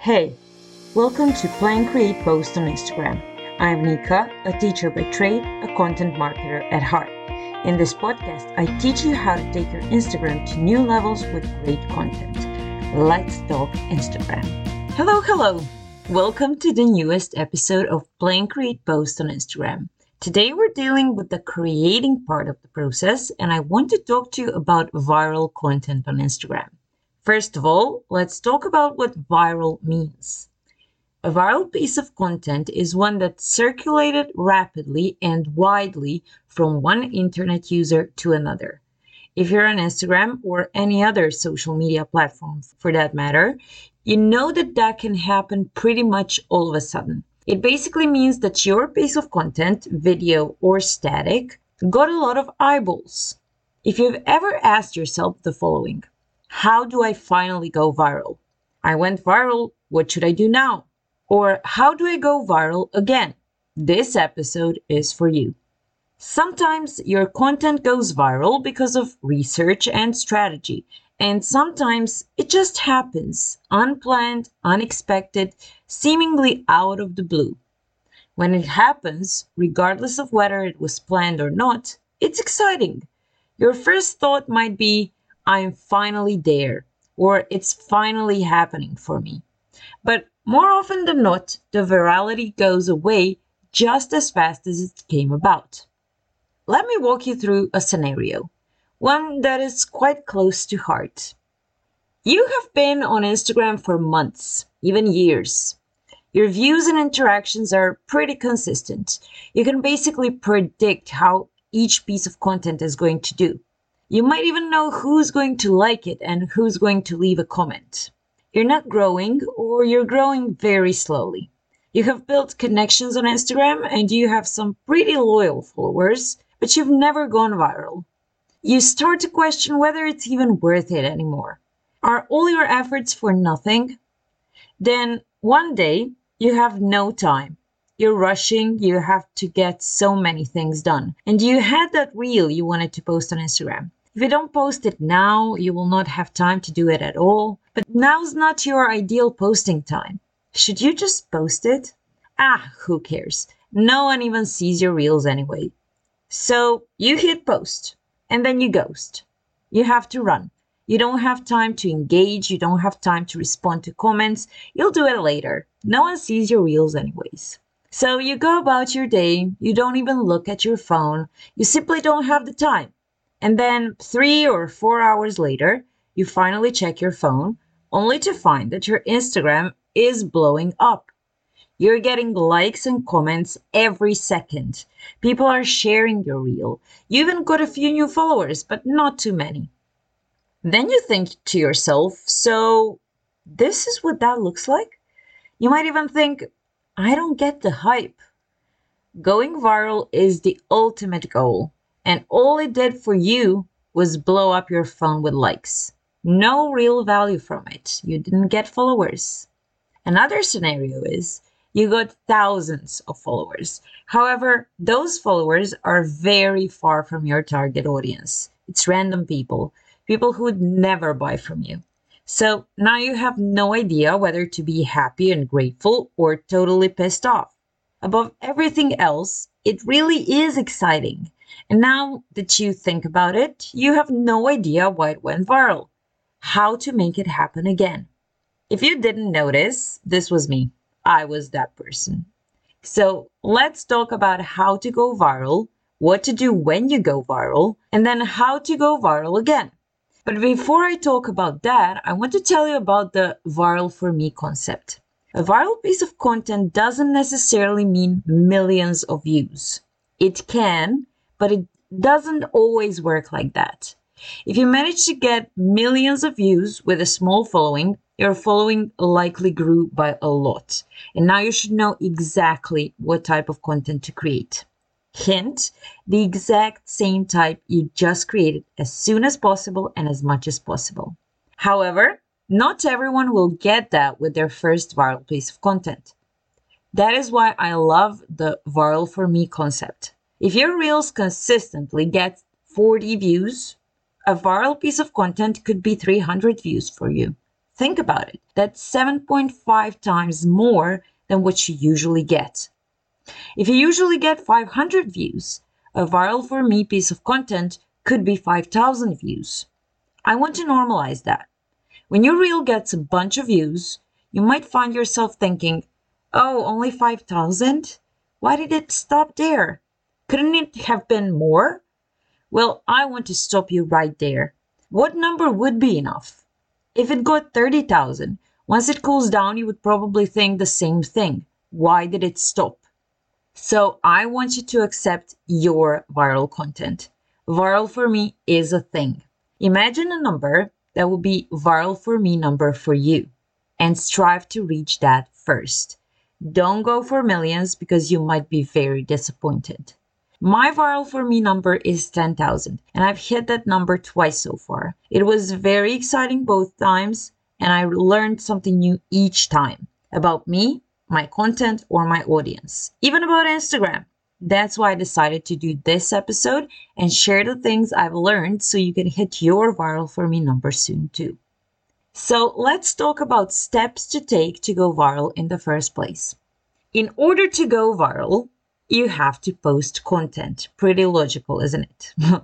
Hey, welcome to Plan Create Post on Instagram. I'm Nika, a teacher by trade, a content marketer at heart. In this podcast, I teach you how to take your Instagram to new levels with great content. Let's talk Instagram. Hello, hello. Welcome to the newest episode of Plan Create Post on Instagram. Today we're dealing with the creating part of the process, and I want to talk to you about viral content on Instagram. First of all, let's talk about what viral means. A viral piece of content is one that circulated rapidly and widely from one internet user to another. If you're on Instagram or any other social media platform for that matter, you know that that can happen pretty much all of a sudden. It basically means that your piece of content, video or static, got a lot of eyeballs. If you've ever asked yourself the following how do I finally go viral? I went viral. What should I do now? Or how do I go viral again? This episode is for you. Sometimes your content goes viral because of research and strategy, and sometimes it just happens unplanned, unexpected, seemingly out of the blue. When it happens, regardless of whether it was planned or not, it's exciting. Your first thought might be, I'm finally there, or it's finally happening for me. But more often than not, the virality goes away just as fast as it came about. Let me walk you through a scenario, one that is quite close to heart. You have been on Instagram for months, even years. Your views and interactions are pretty consistent. You can basically predict how each piece of content is going to do. You might even know who's going to like it and who's going to leave a comment. You're not growing, or you're growing very slowly. You have built connections on Instagram and you have some pretty loyal followers, but you've never gone viral. You start to question whether it's even worth it anymore. Are all your efforts for nothing? Then one day you have no time. You're rushing, you have to get so many things done. And you had that reel you wanted to post on Instagram. If you don't post it now, you will not have time to do it at all. But now's not your ideal posting time. Should you just post it? Ah, who cares? No one even sees your reels anyway. So you hit post and then you ghost. You have to run. You don't have time to engage. You don't have time to respond to comments. You'll do it later. No one sees your reels anyways. So you go about your day. You don't even look at your phone. You simply don't have the time. And then three or four hours later, you finally check your phone, only to find that your Instagram is blowing up. You're getting likes and comments every second. People are sharing your reel. You even got a few new followers, but not too many. Then you think to yourself, so this is what that looks like? You might even think, I don't get the hype. Going viral is the ultimate goal and all it did for you was blow up your phone with likes. No real value from it. You didn't get followers. Another scenario is you got thousands of followers. However, those followers are very far from your target audience. It's random people, people who would never buy from you. So now you have no idea whether to be happy and grateful or totally pissed off. Above everything else, it really is exciting and now that you think about it, you have no idea why it went viral, how to make it happen again. If you didn't notice, this was me. I was that person. So let's talk about how to go viral, what to do when you go viral, and then how to go viral again. But before I talk about that, I want to tell you about the viral for me concept. A viral piece of content doesn't necessarily mean millions of views. It can, but it doesn't always work like that. If you manage to get millions of views with a small following, your following likely grew by a lot. And now you should know exactly what type of content to create. Hint the exact same type you just created as soon as possible and as much as possible. However, not everyone will get that with their first viral piece of content. That is why I love the viral for me concept. If your reels consistently get 40 views, a viral piece of content could be 300 views for you. Think about it. That's 7.5 times more than what you usually get. If you usually get 500 views, a viral for me piece of content could be 5,000 views. I want to normalize that. When your reel gets a bunch of views, you might find yourself thinking, oh, only 5,000? Why did it stop there? Couldn't it have been more? Well, I want to stop you right there. What number would be enough? If it got 30,000, once it cools down, you would probably think the same thing. Why did it stop? So I want you to accept your viral content. Viral for me is a thing. Imagine a number that will be viral for me number for you and strive to reach that first. Don't go for millions because you might be very disappointed. My viral for me number is 10,000 and I've hit that number twice so far. It was very exciting both times and I learned something new each time about me, my content, or my audience, even about Instagram. That's why I decided to do this episode and share the things I've learned so you can hit your viral for me number soon too. So let's talk about steps to take to go viral in the first place. In order to go viral, you have to post content. Pretty logical, isn't it?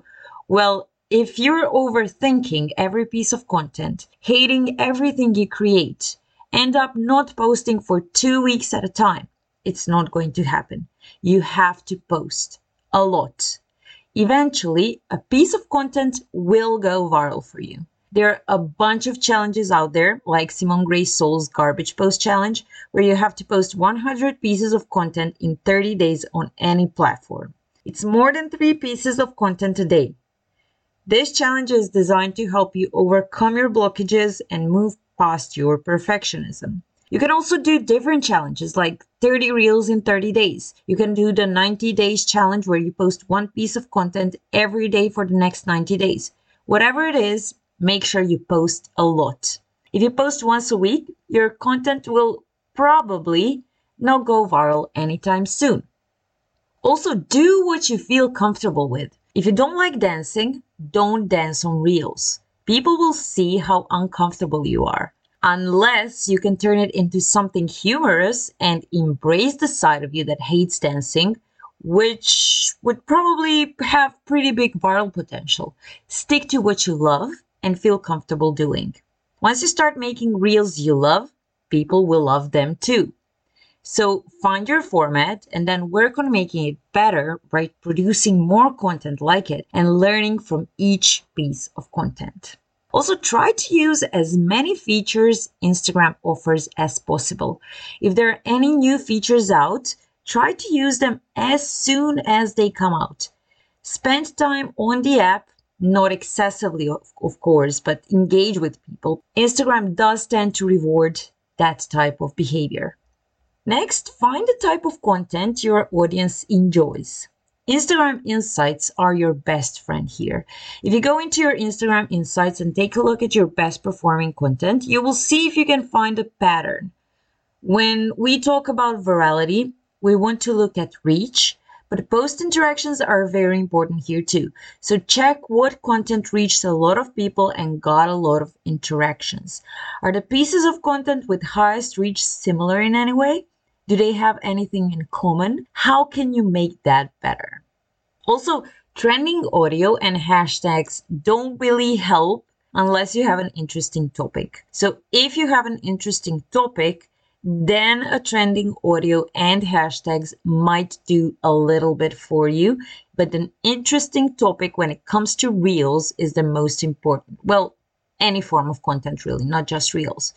well, if you're overthinking every piece of content, hating everything you create, end up not posting for two weeks at a time, it's not going to happen. You have to post a lot. Eventually, a piece of content will go viral for you. There are a bunch of challenges out there, like Simone Grace Seol's Garbage Post Challenge, where you have to post 100 pieces of content in 30 days on any platform. It's more than three pieces of content a day. This challenge is designed to help you overcome your blockages and move past your perfectionism. You can also do different challenges like 30 reels in 30 days. You can do the 90 days challenge where you post one piece of content every day for the next 90 days. Whatever it is, make sure you post a lot. If you post once a week, your content will probably not go viral anytime soon. Also, do what you feel comfortable with. If you don't like dancing, don't dance on reels. People will see how uncomfortable you are. Unless you can turn it into something humorous and embrace the side of you that hates dancing, which would probably have pretty big viral potential. Stick to what you love and feel comfortable doing. Once you start making reels you love, people will love them too. So find your format and then work on making it better by producing more content like it and learning from each piece of content. Also, try to use as many features Instagram offers as possible. If there are any new features out, try to use them as soon as they come out. Spend time on the app not excessively, of, of course, but engage with people, Instagram does tend to reward that type of behavior. Next, find the type of content your audience enjoys. Instagram Insights are your best friend here. If you go into your Instagram Insights and take a look at your best performing content, you will see if you can find a pattern. When we talk about virality, we want to look at reach, but post interactions are very important here too. So check what content reached a lot of people and got a lot of interactions. Are the pieces of content with highest reach similar in any way? Do they have anything in common? How can you make that better? Also, trending audio and hashtags don't really help unless you have an interesting topic. So if you have an interesting topic, then a trending audio and hashtags might do a little bit for you. But an interesting topic when it comes to reels is the most important. Well, any form of content, really, not just reels.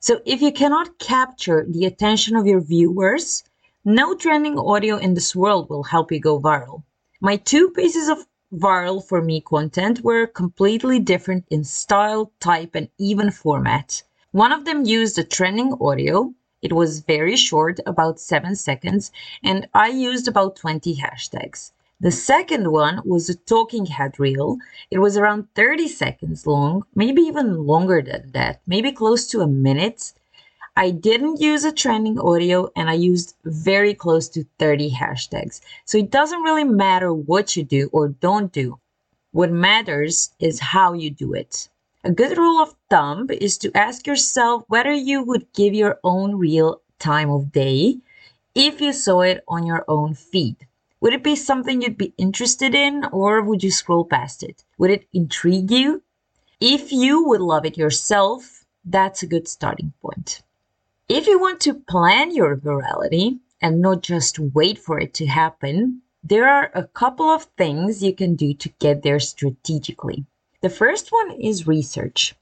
So if you cannot capture the attention of your viewers, no trending audio in this world will help you go viral. My two pieces of viral for me content were completely different in style, type, and even format. One of them used a trending audio, it was very short, about 7 seconds, and I used about 20 hashtags. The second one was a talking head reel. It was around 30 seconds long, maybe even longer than that, maybe close to a minute. I didn't use a trending audio and I used very close to 30 hashtags. So it doesn't really matter what you do or don't do. What matters is how you do it. A good rule of thumb is to ask yourself whether you would give your own reel time of day if you saw it on your own feed. Would it be something you'd be interested in or would you scroll past it? Would it intrigue you? If you would love it yourself, that's a good starting point. If you want to plan your virality and not just wait for it to happen, there are a couple of things you can do to get there strategically. The first one is research.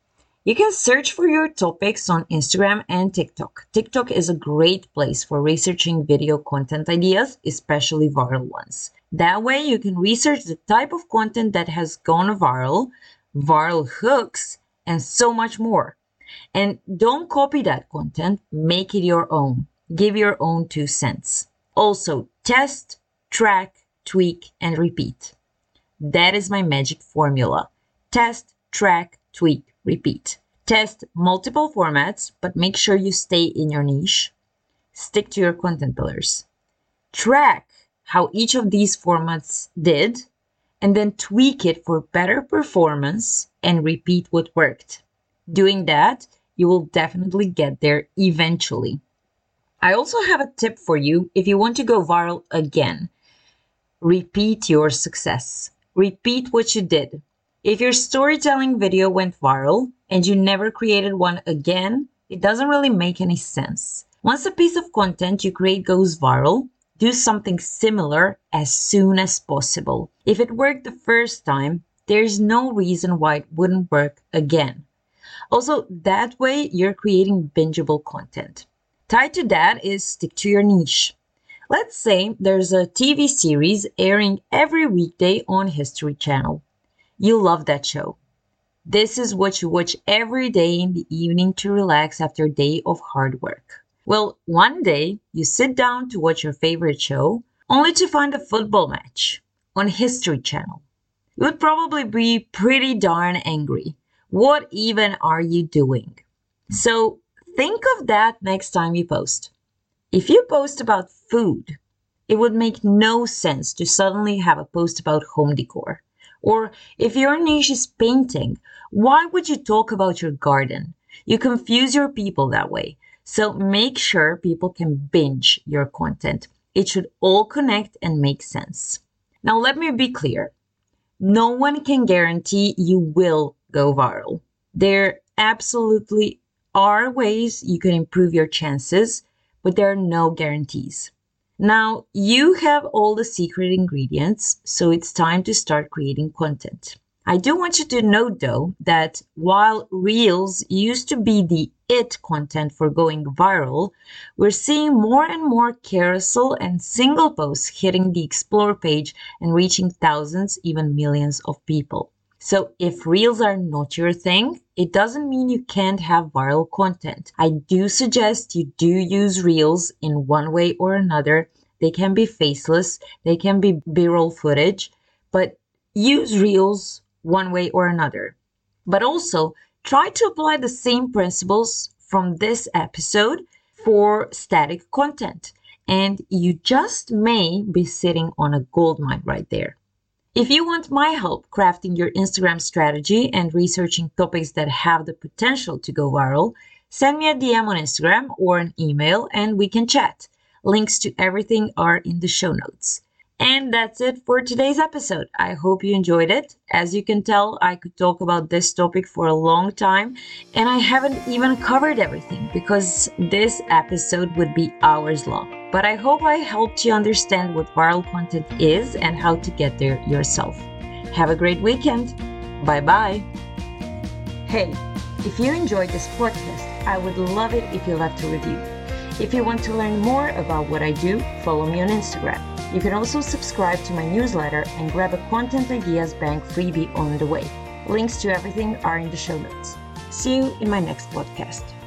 You can search for your topics on Instagram and TikTok. TikTok is a great place for researching video content ideas, especially viral ones. That way, you can research the type of content that has gone viral, viral hooks, and so much more. And don't copy that content, make it your own. Give your own two cents. Also, test, track, tweak, and repeat. That is my magic formula. Test, track, tweak, repeat. Test multiple formats, but make sure you stay in your niche. Stick to your content pillars. Track how each of these formats did, and then tweak it for better performance and repeat what worked. Doing that, you will definitely get there eventually. I also have a tip for you if you want to go viral again. Repeat your success. Repeat what you did. If your storytelling video went viral and you never created one again, it doesn't really make any sense. Once a piece of content you create goes viral, do something similar as soon as possible. If it worked the first time, there's no reason why it wouldn't work again. Also, that way you're creating bingeable content. Tied to that is stick to your niche. Let's say there's a TV series airing every weekday on History Channel. You love that show. This is what you watch every day in the evening to relax after a day of hard work. Well, one day you sit down to watch your favorite show only to find a football match on History Channel. You would probably be pretty darn angry. What even are you doing? So think of that next time you post. If you post about food, it would make no sense to suddenly have a post about home decor. Or if your niche is painting, why would you talk about your garden? You confuse your people that way. So make sure people can binge your content. It should all connect and make sense. Now, let me be clear. No one can guarantee you will go viral. There absolutely are ways you can improve your chances, but there are no guarantees. Now, you have all the secret ingredients, so it's time to start creating content. I do want you to note though that while Reels used to be the it content for going viral, we're seeing more and more carousel and single posts hitting the explore page and reaching thousands, even millions of people. So if reels are not your thing, it doesn't mean you can't have viral content. I do suggest you do use reels in one way or another. They can be faceless, they can be b-roll footage, but use reels one way or another. But also try to apply the same principles from this episode for static content. And you just may be sitting on a gold mine right there. If you want my help crafting your Instagram strategy and researching topics that have the potential to go viral, send me a DM on Instagram or an email and we can chat. Links to everything are in the show notes. And that's it for today's episode. I hope you enjoyed it. As you can tell, I could talk about this topic for a long time, and I haven't even covered everything because this episode would be hours long. But I hope I helped you understand what viral content is and how to get there yourself. Have a great weekend. Bye bye. Hey, if you enjoyed this podcast, I would love it if you left a review. If you want to learn more about what I do, follow me on Instagram. You can also subscribe to my newsletter and grab a Content Ideas Bank freebie on the way. Links to everything are in the show notes. See you in my next podcast.